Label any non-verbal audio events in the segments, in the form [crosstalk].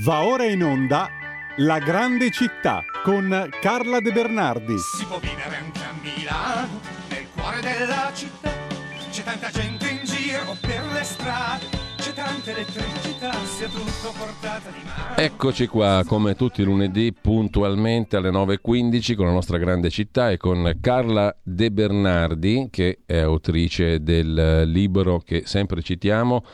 Va ora in onda La grande città con Carla De Bernardi. Si può vivere anche a Milano, nel cuore della città. C'è tanta gente in giro per le strade, c'è tanta elettricità, sia tutto portata di mano. Eccoci qua, come tutti i lunedì, puntualmente alle 9.15 con la nostra grande città e con Carla De Bernardi, che è autrice del libro che sempre citiamo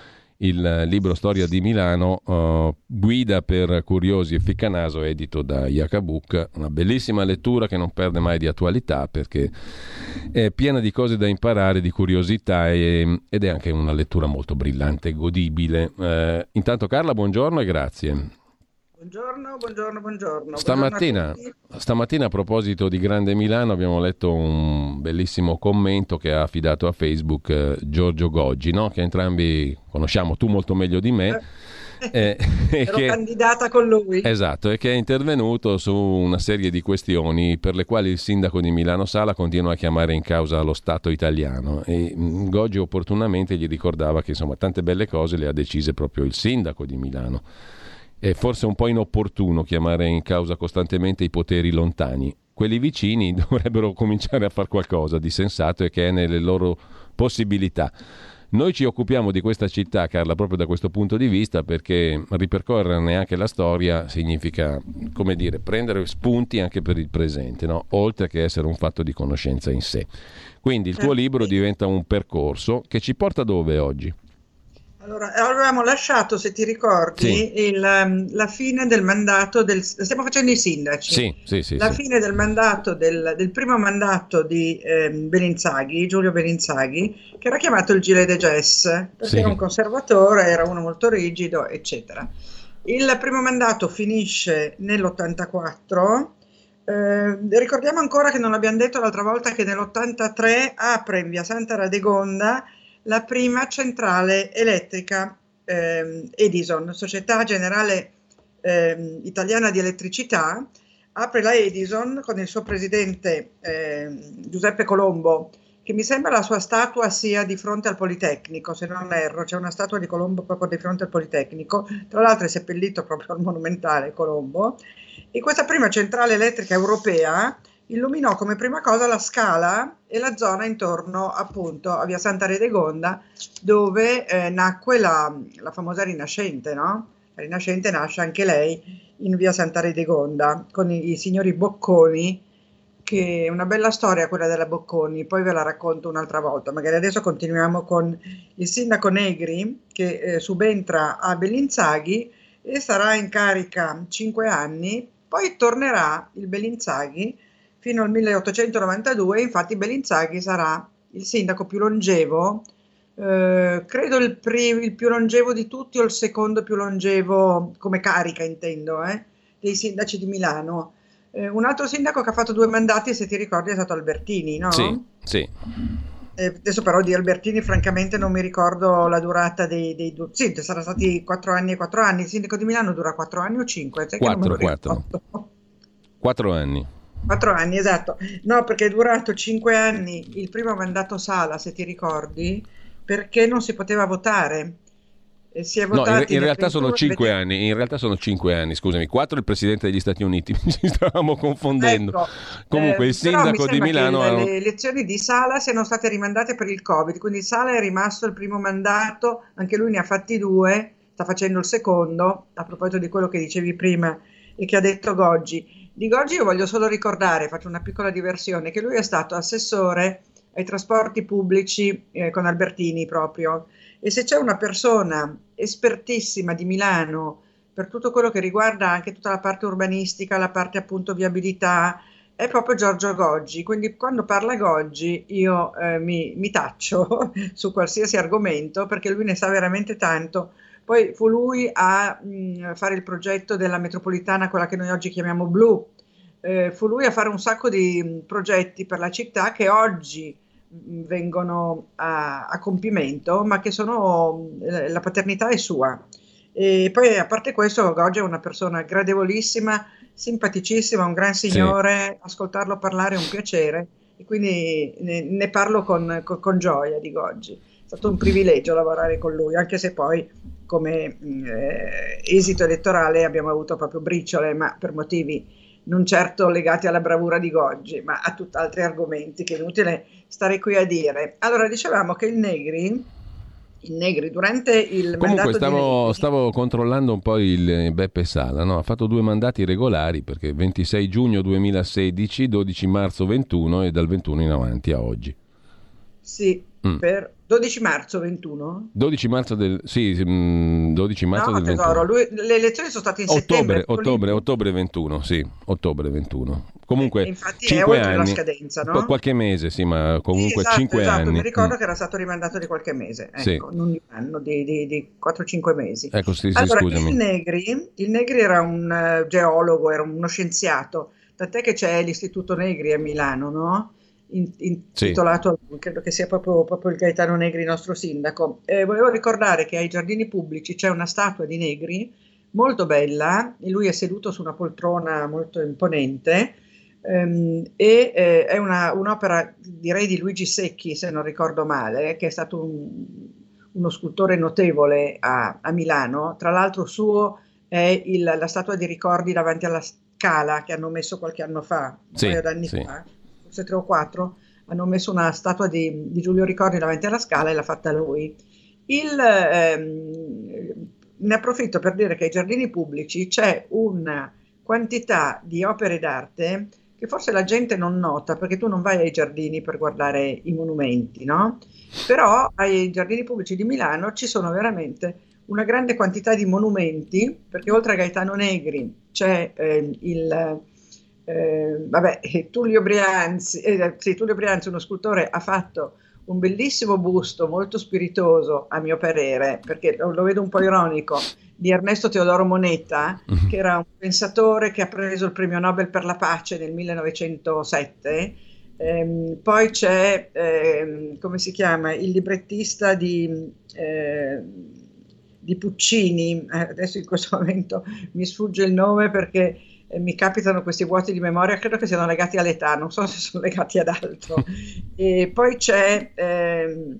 il libro Storia di Milano, uh, guida per curiosi e ficcanaso, edito da Iacabuc, una bellissima lettura che non perde mai di attualità perché è piena di cose da imparare, di curiosità e, ed è anche una lettura molto brillante e godibile. Uh, intanto Carla, buongiorno e grazie. Buongiorno, buongiorno, buongiorno. Stamattina, buongiorno a stamattina, a proposito di Grande Milano abbiamo letto un bellissimo commento che ha affidato a Facebook eh, Giorgio Goggi, no? che entrambi conosciamo, tu molto meglio di me. Eh, [laughs] ero che, candidata con lui. Esatto, e che è intervenuto su una serie di questioni per le quali il sindaco di Milano Sala continua a chiamare in causa lo Stato italiano e mm, Goggi opportunamente gli ricordava che insomma tante belle cose le ha decise proprio il sindaco di Milano è forse un po' inopportuno chiamare in causa costantemente i poteri lontani. Quelli vicini [laughs] dovrebbero cominciare a fare qualcosa di sensato e che è nelle loro possibilità. Noi ci occupiamo di questa città, Carla, proprio da questo punto di vista, perché ripercorrerne anche la storia significa, come dire, prendere spunti anche per il presente, no? oltre che essere un fatto di conoscenza in sé. Quindi il tuo certo. libro diventa un percorso che ci porta dove oggi? Allora, avevamo lasciato, se ti ricordi, sì. il, um, la fine del mandato del... Stiamo facendo i sindaci. Sì, sì, sì. La sì. fine del mandato, del, del primo mandato di eh, Belinzaghi, Giulio Belinzaghi, che era chiamato il Gile de Gess, perché sì. era un conservatore, era uno molto rigido, eccetera. Il primo mandato finisce nell'84. Eh, ricordiamo ancora che non l'abbiamo detto l'altra volta che nell'83 apre in via Santa Radegonda la prima centrale elettrica eh, Edison, Società Generale eh, Italiana di Elettricità, apre la Edison con il suo presidente eh, Giuseppe Colombo, che mi sembra la sua statua sia di fronte al Politecnico, se non erro, c'è una statua di Colombo proprio di fronte al Politecnico, tra l'altro è seppellito proprio al monumentale Colombo, e questa prima centrale elettrica europea illuminò come prima cosa la scala e la zona intorno appunto a via Santa Redegonda dove eh, nacque la, la, famosa Rinascente, no? La Rinascente nasce anche lei in via Santa Redegonda con i, i signori Bocconi, che è una bella storia quella della Bocconi, poi ve la racconto un'altra volta, magari adesso continuiamo con il sindaco Negri che eh, subentra a Bellinzaghi e sarà in carica cinque anni, poi tornerà il Bellinzaghi fino al 1892, infatti Bellinzaghi sarà il sindaco più longevo, eh, credo il, prim- il, più longevo di tutti o il secondo più longevo come carica intendo, eh, dei sindaci di Milano. Eh, un altro sindaco che ha fatto due mandati, se ti ricordi, è stato Albertini, no? Sì, sì. Eh, adesso però di Albertini francamente non mi ricordo la durata dei, dei due. Sì, saranno stati quattro anni e quattro anni. Il sindaco di Milano dura quattro anni o cinque? Quattro, quattro. Quattro anni. Quattro anni, esatto. No, perché è durato cinque anni il primo mandato Sala, se ti ricordi, perché non si poteva votare. Si è no, in, in realtà sono cinque le... anni, in realtà sono cinque anni, scusami, quattro il Presidente degli Stati Uniti, [laughs] ci stavamo confondendo. Ecco, Comunque eh, il sindaco di Milano... Le, le elezioni di Sala siano state rimandate per il Covid, quindi Sala è rimasto il primo mandato, anche lui ne ha fatti due, sta facendo il secondo, a proposito di quello che dicevi prima e che ha detto Goggi di Goggi io voglio solo ricordare, faccio una piccola diversione, che lui è stato assessore ai trasporti pubblici eh, con Albertini proprio. E se c'è una persona espertissima di Milano per tutto quello che riguarda anche tutta la parte urbanistica, la parte appunto viabilità, è proprio Giorgio Goggi. Quindi quando parla Goggi io eh, mi, mi taccio [laughs] su qualsiasi argomento perché lui ne sa veramente tanto poi fu lui a mh, mm, fare il progetto della metropolitana, quella che noi oggi chiamiamo blu. Eh, fu lui a fare un sacco di mm, progetti per la città che oggi mm, vengono a, a, compimento, ma che sono la paternità è sua. E poi a parte questo, Goggi è una persona gradevolissima, simpaticissima, un gran signore, sì. ascoltarlo parlare è un piacere e quindi ne, ne parlo con, con, con, gioia di Goggi. È stato un privilegio lavorare con lui, anche se poi come eh, esito elettorale abbiamo avuto proprio briciole, ma per motivi non certo legati alla bravura di Goggi, ma a tutt'altri argomenti che è inutile stare qui a dire. Allora, dicevamo che il Negri, il Negri durante il Comunque stavo, stavo, controllando un po' il Beppe Sala, no? ha fatto due mandati regolari perché 26 giugno 2016, 12 marzo 21 e dal 21 in avanti a oggi. Sì, mm. per 12 marzo 21? 12 marzo del, sì, 12 mm, marzo no, del tesoro, 21. Lui, le elezioni sono state in ottobre, settembre. Ottobre, ottobre 21, sì, ottobre 21. Comunque, eh, infatti 5 anni, la scadenza, no? Qualche mese, sì, ma comunque sì, esatto, 5 esatto. anni. Mi ricordo mm. che era stato rimandato di qualche mese, ecco, sì. non di un anno, di, di, di 4-5 mesi. Ecco, sì, sì, allora, scusami. Il Negri, il Negri era un uh, geologo, era uno scienziato, tant'è che c'è l'Istituto Negri a Milano, no? Intitolato, sì. credo che sia proprio, proprio, il Gaetano Negri, il nostro sindaco. Eh, volevo ricordare che ai giardini pubblici c'è una statua di Negri molto bella, e lui è seduto su una poltrona molto imponente. Um, e eh, è una, un'opera direi di Luigi Secchi se non ricordo male che è stato un, uno scultore notevole a, a, Milano tra l'altro suo è il, la statua di ricordi davanti alla scala che hanno messo qualche anno fa un sì, paio d'anni sì. fa forse tre o quattro, hanno messo una statua di, di Giulio Ricordi davanti alla scala e l'ha fatta lui. Il, ehm, ne approfitto per dire che ai giardini pubblici c'è una quantità di opere d'arte che forse la gente non nota perché tu non vai ai giardini per guardare i monumenti, no? Però ai giardini pubblici di Milano ci sono veramente una grande quantità di monumenti, perché oltre a Gaetano Negri c'è eh, il eh, vabbè, Tullio Brianzi, eh, sì, Tullio Brianzi, uno scultore, ha fatto un bellissimo busto, molto spiritoso a mio parere, perché lo, lo vedo un po' ironico, di Ernesto Teodoro Moneta, mm-hmm. che era un pensatore che ha preso il premio Nobel per la pace nel 1907. Eh, poi c'è, eh, come si chiama, il librettista di, eh, di Puccini, eh, adesso in questo momento mi sfugge il nome perché eh, mi capitano questi vuoti di memoria, credo che siano legati all'età, non so se sono legati ad altro. [laughs] e poi c'è, ehm,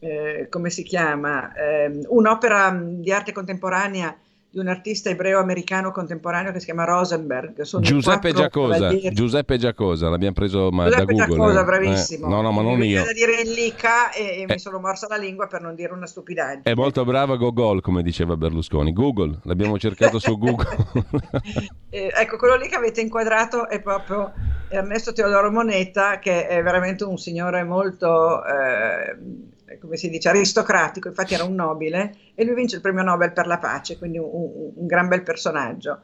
eh, come si chiama, ehm, un'opera di arte contemporanea di un artista ebreo-americano contemporaneo che si chiama Rosenberg. Sono Giuseppe Giacosa, Giuseppe Giacosa, l'abbiamo preso ma, Giuseppe da Google. Giacosa, eh. bravissimo. Eh, no, no, ma non mi io. da dire il Lica e, e eh. mi sono morsa la lingua per non dire una stupidaggine. È molto brava Gogol, come diceva Berlusconi. Google, l'abbiamo cercato su Google. [laughs] eh, ecco, quello lì che avete inquadrato è proprio Ernesto Teodoro Moneta, che è veramente un signore molto... Eh, come si dice, aristocratico, infatti era un nobile, e lui vince il premio Nobel per la pace, quindi un, un, gran bel personaggio.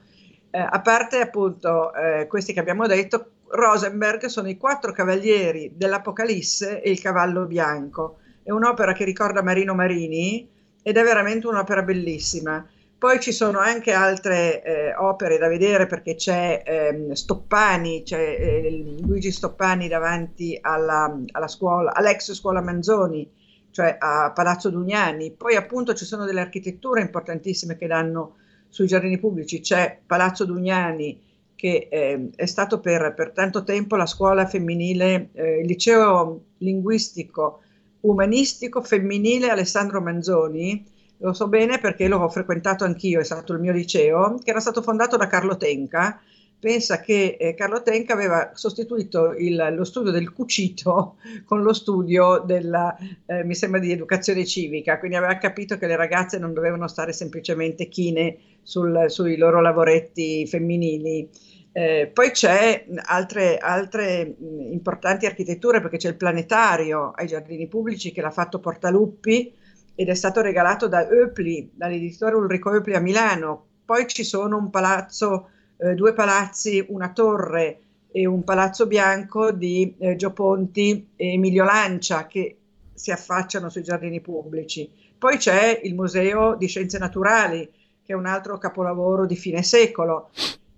Eh, a parte appunto eh, questi che abbiamo detto, Rosenberg sono i quattro cavalieri dell'Apocalisse e il cavallo bianco. È un'opera che ricorda Marino Marini ed è veramente un'opera bellissima. Poi ci sono anche altre eh, opere da vedere perché c'è ehm, Stoppani, c'è eh, Luigi Stoppani davanti alla, alla scuola, all'ex scuola Manzoni, cioè a Palazzo Dugnani. Poi appunto ci sono delle architetture importantissime che danno sui giardini pubblici. C'è Palazzo Dugnani che eh, è stato per, per, tanto tempo la scuola femminile, eh, il liceo linguistico umanistico femminile Alessandro Manzoni. Lo so bene perché l'ho frequentato anch'io, è stato il mio liceo, che era stato fondato da Carlo Tenca, pensa che eh, Carlo Tenca aveva sostituito il, lo studio del cucito [laughs] con lo studio della, eh, mi sembra, di educazione civica, quindi aveva capito che le ragazze non dovevano stare semplicemente chine sul, sui loro lavoretti femminili. Eh, poi c'è altre, altre mh, importanti architetture perché c'è il planetario ai giardini pubblici che l'ha fatto Portaluppi ed è stato regalato da Oepli, dall'editore Ulrico Oepli a Milano. Poi ci sono un palazzo eh, due palazzi, una torre e un palazzo bianco di eh, Gio Ponti e Emilio Lancia che si affacciano sui giardini pubblici. Poi c'è il Museo di Scienze Naturali, che è un altro capolavoro di fine secolo.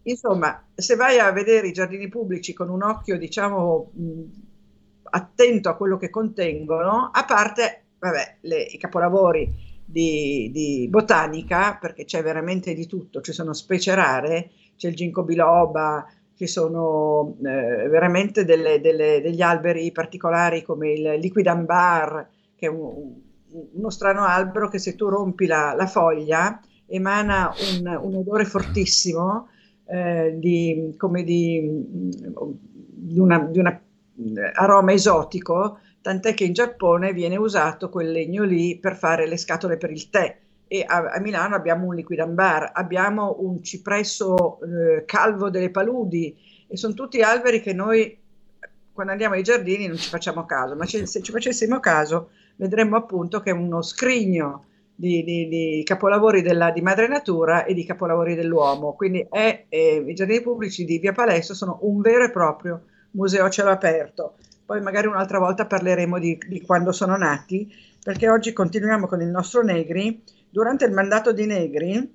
Insomma, se vai a vedere i giardini pubblici con un occhio, diciamo, mh, attento a quello che contengono, a parte vabbè, le, i capolavori di, di, botanica, perché c'è veramente di tutto, ci sono specie rare, c'è il ginkgo biloba, ci sono eh, veramente delle, delle, degli alberi particolari come il liquidambar, che è un, uno strano albero che se tu rompi la, la foglia emana un, un odore fortissimo eh, di, come di, di, una eh, aroma esotico, tant'è che in Giappone viene usato quel legno lì per fare le scatole per il tè. E a, a Milano abbiamo un liquidambar, abbiamo un cipresso eh, calvo delle paludi e sono tutti alberi che noi quando andiamo ai giardini non ci facciamo caso, ma se ci facessimo caso vedremmo appunto che è uno scrigno di, di, di capolavori della, di madre natura e di capolavori dell'uomo. Quindi è, eh, i giardini pubblici di Via Palestro sono un vero e proprio museo a cielo aperto. Poi magari un'altra volta parleremo di, di quando sono nati, perché oggi continuiamo con il nostro Negri. Durante il mandato di Negri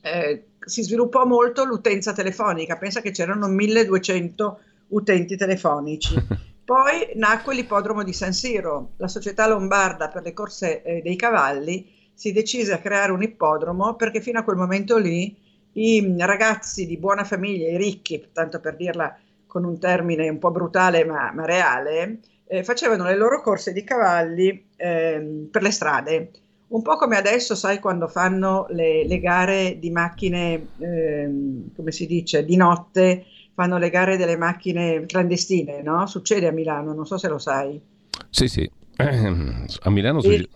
eh, si sviluppò molto l'utenza telefonica, pensa che c'erano 1200 utenti telefonici. [laughs] Poi nacque l'ippodromo di San Siro, la società lombarda per le corse eh, dei cavalli si decise a creare un ippodromo perché fino a quel momento lì i ragazzi di buona famiglia, i ricchi, tanto per dirla con un termine un po' brutale ma, ma reale, eh, facevano le loro corse di cavalli eh, per le strade. Un po' come adesso, sai, quando fanno le, le gare di macchine, eh, come si dice, di notte, fanno le gare delle macchine clandestine, no? Succede a Milano, non so se lo sai. Sì, sì. [clears throat] A Milano... E,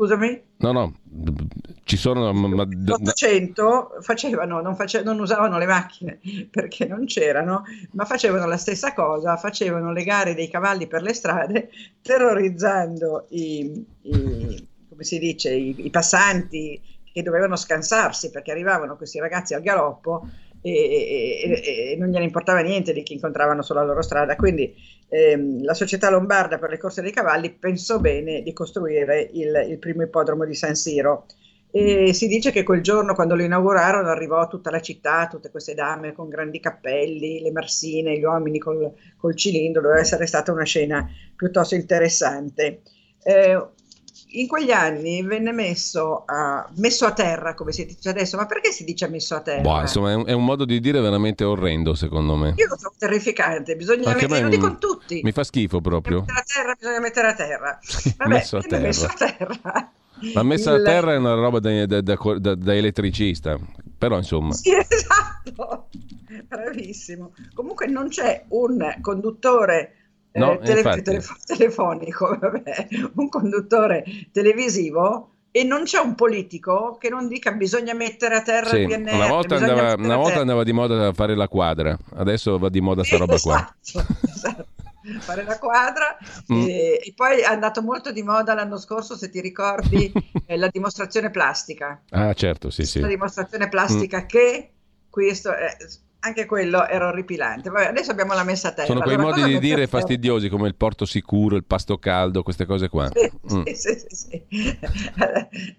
Scusami? No, no, ci sono... L'Ottocento facevano, non, face, non usavano le macchine [laughs] perché non c'erano, ma facevano la stessa cosa, facevano le gare dei cavalli per le strade, [laughs] terrorizzando i, i come si dice, i, i passanti che dovevano scansarsi perché arrivavano questi ragazzi al galoppo e, e, e, non gliene importava niente di chi incontravano sulla loro strada. Quindi ehm, la società lombarda per le corse dei cavalli pensò bene di costruire il, il, primo ippodromo di San Siro. E si dice che quel giorno, quando lo inaugurarono, arrivò tutta la città, tutte queste dame con grandi cappelli, le marsine, gli uomini col, col cilindro, doveva essere stata una scena piuttosto interessante. Eh, in quegli anni venne messo a, messo a, terra, come si dice adesso, ma perché si dice messo a terra? Boh, insomma, è un, è un, modo di dire veramente orrendo, secondo me. Io lo trovo terrificante, bisogna Anche mettere, lo dico tutti. Mi fa schifo proprio. Mettere a terra, bisogna mettere a terra. [laughs] Vabbè, messo a terra. Messo a terra. Ma messa Il... a terra è una roba da, da, da, da elettricista, però insomma. Sì, [laughs] esatto, bravissimo. Comunque non c'è un conduttore no, eh, tele- telef- telefonico, [laughs] vabbè, un conduttore televisivo e non c'è un politico che non dica bisogna mettere a terra sì, il PNR. Una volta, andava, una volta andava, di moda a fare la quadra, adesso va di moda sta roba esatto, qua. Esatto. fare la quadra [laughs] mm. e, e, poi è andato molto di moda l'anno scorso se ti ricordi [laughs] eh, la dimostrazione plastica ah certo sì sì la dimostrazione plastica mm. che questo è, anche quello era orripilante. Vabbè, adesso abbiamo la messa a terra. Sono quei allora, modi di dire fastidiosi come il porto sicuro, il pasto caldo, queste cose qua. Sì, mm. sì, sì, sì,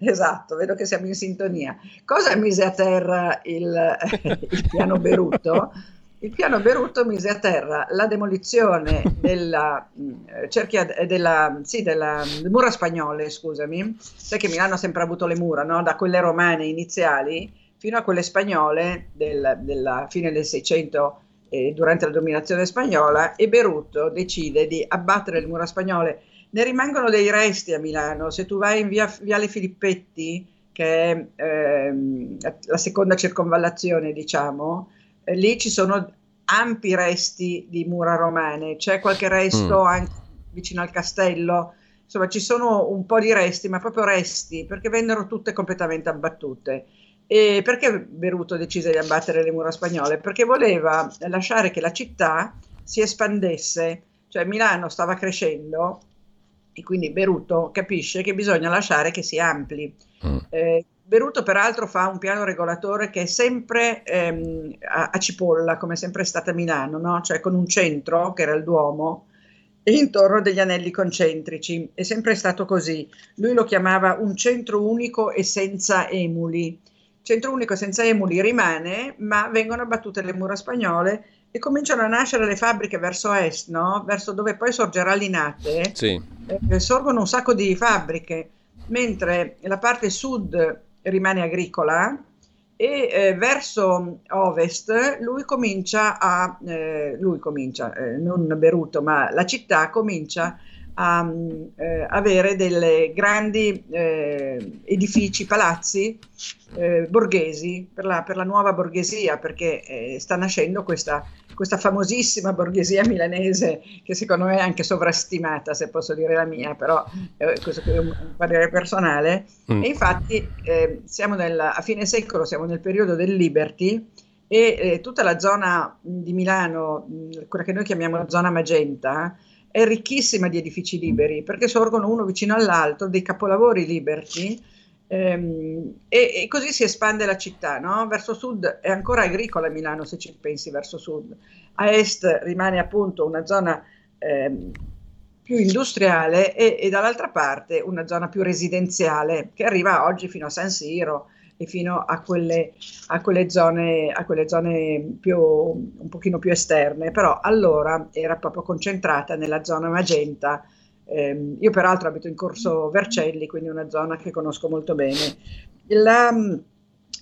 [laughs] esatto, vedo che siamo in sintonia. Cosa mise a terra il, [laughs] il piano Berutto? Il piano Berutto mise a terra la demolizione della, mm, cerchia, della, sì, della mura spagnole, scusami. Sai che Milano ha sempre avuto le mura, no? da quelle romane iniziali fino a quelle spagnole del, della fine del Seicento eh, durante la dominazione spagnola e Berutto decide di abbattere le mura spagnole. Ne rimangono dei resti a Milano, se tu vai in via Viale Filippetti, che è ehm, la seconda circonvallazione, diciamo, eh, lì ci sono ampi resti di mura romane, c'è qualche resto mm. anche vicino al castello, insomma ci sono un po' di resti, ma proprio resti, perché vennero tutte completamente abbattute. E perché Beruto decise di abbattere le mura spagnole? Perché voleva lasciare che la città si espandesse, cioè Milano stava crescendo e quindi Beruto capisce che bisogna lasciare che si ampli. Mm. Eh, Beruto peraltro fa un piano regolatore che è sempre ehm, a, a, cipolla, come è sempre stata Milano, no? cioè con un centro, che era il Duomo, e intorno degli anelli concentrici. È sempre stato così. Lui lo chiamava un centro unico e senza emuli centro unico senza emuli rimane, ma vengono abbattute le mura spagnole e cominciano a nascere le fabbriche verso est, no? verso dove poi sorgerà l'Inate. Sì. Eh, sorgono un sacco di fabbriche, mentre la parte sud rimane agricola e eh, verso ovest lui comincia a, eh, lui comincia, eh, non Beruto, ma la città comincia a eh, avere delle grandi eh, edifici, palazzi eh, borghesi per la, per la, nuova borghesia, perché eh, sta nascendo questa, questa, famosissima borghesia milanese che secondo me è anche sovrastimata, se posso dire la mia, però eh, questo è un parere personale. Mm. E infatti eh, siamo nel, a fine secolo, siamo nel periodo del Liberty e tutta la zona di Milano, quella che noi chiamiamo zona magenta, è ricchissima di edifici liberi perché sorgono uno vicino all'altro, dei capolavori liberty. Ehm, e, e, così si espande la città, no? verso sud è ancora agricola Milano se ci pensi verso sud, a est rimane appunto una zona ehm, più industriale e, e, dall'altra parte una zona più residenziale che arriva oggi fino a San Siro, e fino a quelle, a quelle, zone, a quelle zone più, un pochino più esterne, però allora era proprio concentrata nella zona magenta. Eh, io peraltro abito in Corso Vercelli, quindi una zona che conosco molto bene. La,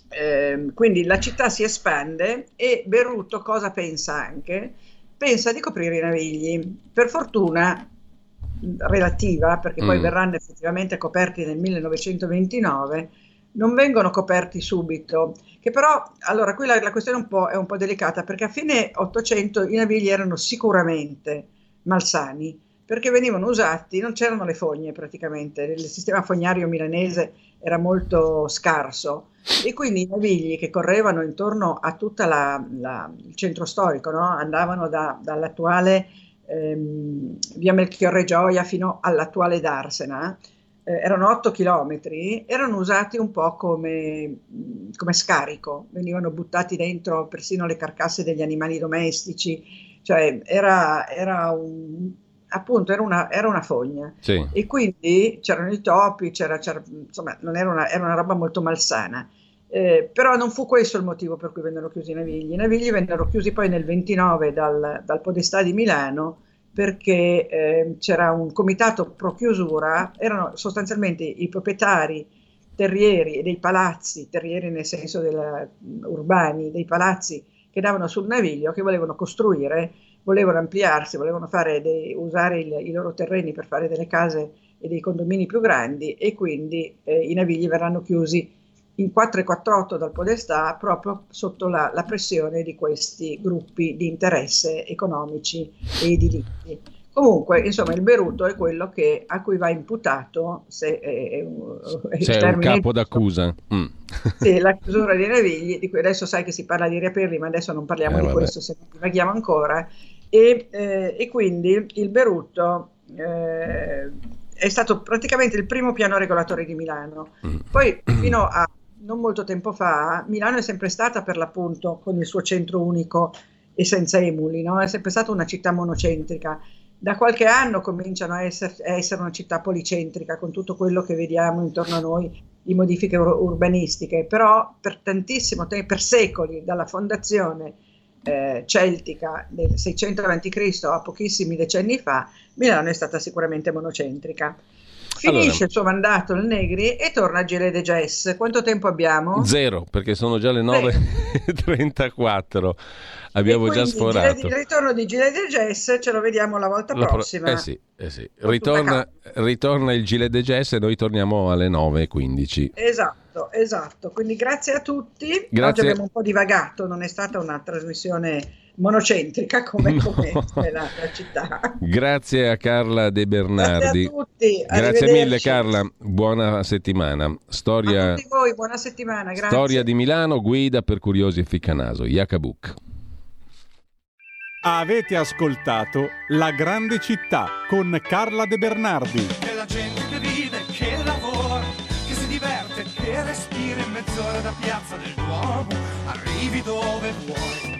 eh, quindi la città si espande e Berrutto cosa pensa anche? Pensa di coprire i navigli. Per fortuna relativa, perché poi mm. verranno effettivamente coperti nel 1929, non vengono coperti subito, che però, allora qui la, la questione un è un po' delicata perché a fine 800 i navigli erano sicuramente malsani perché venivano usati, non c'erano le fogne praticamente, il sistema fognario milanese era molto scarso e quindi i navigli che correvano intorno a tutto il centro storico, no? andavano da, dall'attuale ehm, via Melchiorre Gioia fino all'attuale Darsena, eh, erano 8 chilometri, erano usati un po' come, come, scarico, venivano buttati dentro persino le carcasse degli animali domestici, cioè era, era un, appunto era una, era una fogna sì. e quindi c'erano i topi, c'era, c'era, insomma non era una, era una roba molto malsana. Eh, però non fu questo il motivo per cui vennero chiusi i navigli. I navigli vennero chiusi poi nel 29 dal, dal Podestà di Milano perché eh, c'era un comitato pro chiusura, erano sostanzialmente i proprietari terrieri dei palazzi, terrieri nel senso della, urbani, dei palazzi che davano sul naviglio, che volevano costruire, volevano ampliarsi, volevano dei, usare il, i loro terreni per fare delle case e dei condomini più grandi e quindi eh, i navigli verranno chiusi in 4 e 448 dal Podestà proprio sotto la, la, pressione di questi gruppi di interesse economici e edilizi. Comunque, insomma, il Beruto è quello che, a cui va imputato, se è, è C'è un capo d'accusa. Mm. Sì, la chiusura dei navigli, di cui adesso sai che si parla di riaprirli, ma adesso non parliamo eh, di vabbè. questo, se non divaghiamo ancora. E, eh, e, quindi il Beruto eh, è stato praticamente il primo piano regolatore di Milano. Mm. Poi, fino a non molto tempo fa, Milano è sempre stata per l'appunto con il suo centro unico e senza emuli, no? è sempre stata una città monocentrica. Da qualche anno cominciano a essere, a essere una città policentrica con tutto quello che vediamo intorno a noi di modifiche ur- urbanistiche, però per tantissimo tempo, per secoli, dalla fondazione eh, celtica del 600 a.C. a pochissimi decenni fa, Milano è stata sicuramente monocentrica. Finisce allora, il suo mandato il Negri e torna a Gile de Jess. Quanto tempo abbiamo? Zero, perché sono già le 9.34. [laughs] Abbiamo già sforato. Il ritorno di Gile de Jess ce lo vediamo la volta la prossima. Pro- eh sì, eh sì. Ritorna, ritorna, il Gile de Jess e noi torniamo alle 9.15. Esatto, esatto. Quindi grazie a tutti. Grazie. Oggi abbiamo un po' divagato, non è stata una trasmissione monocentrica come, come [laughs] no. la, la, città. Grazie a Carla De Bernardi. Grazie a tutti. Grazie mille Carla, buona settimana. Storia, a tutti voi, buona settimana. Grazie. Storia di Milano, guida per curiosi e ficcanaso. Yakabuk. Avete ascoltato La grande città con Carla De Bernardi. E la gente che vive, che lavora, che si diverte, che respira in mezz'ora da piazza del Duomo, arrivi dove vuoi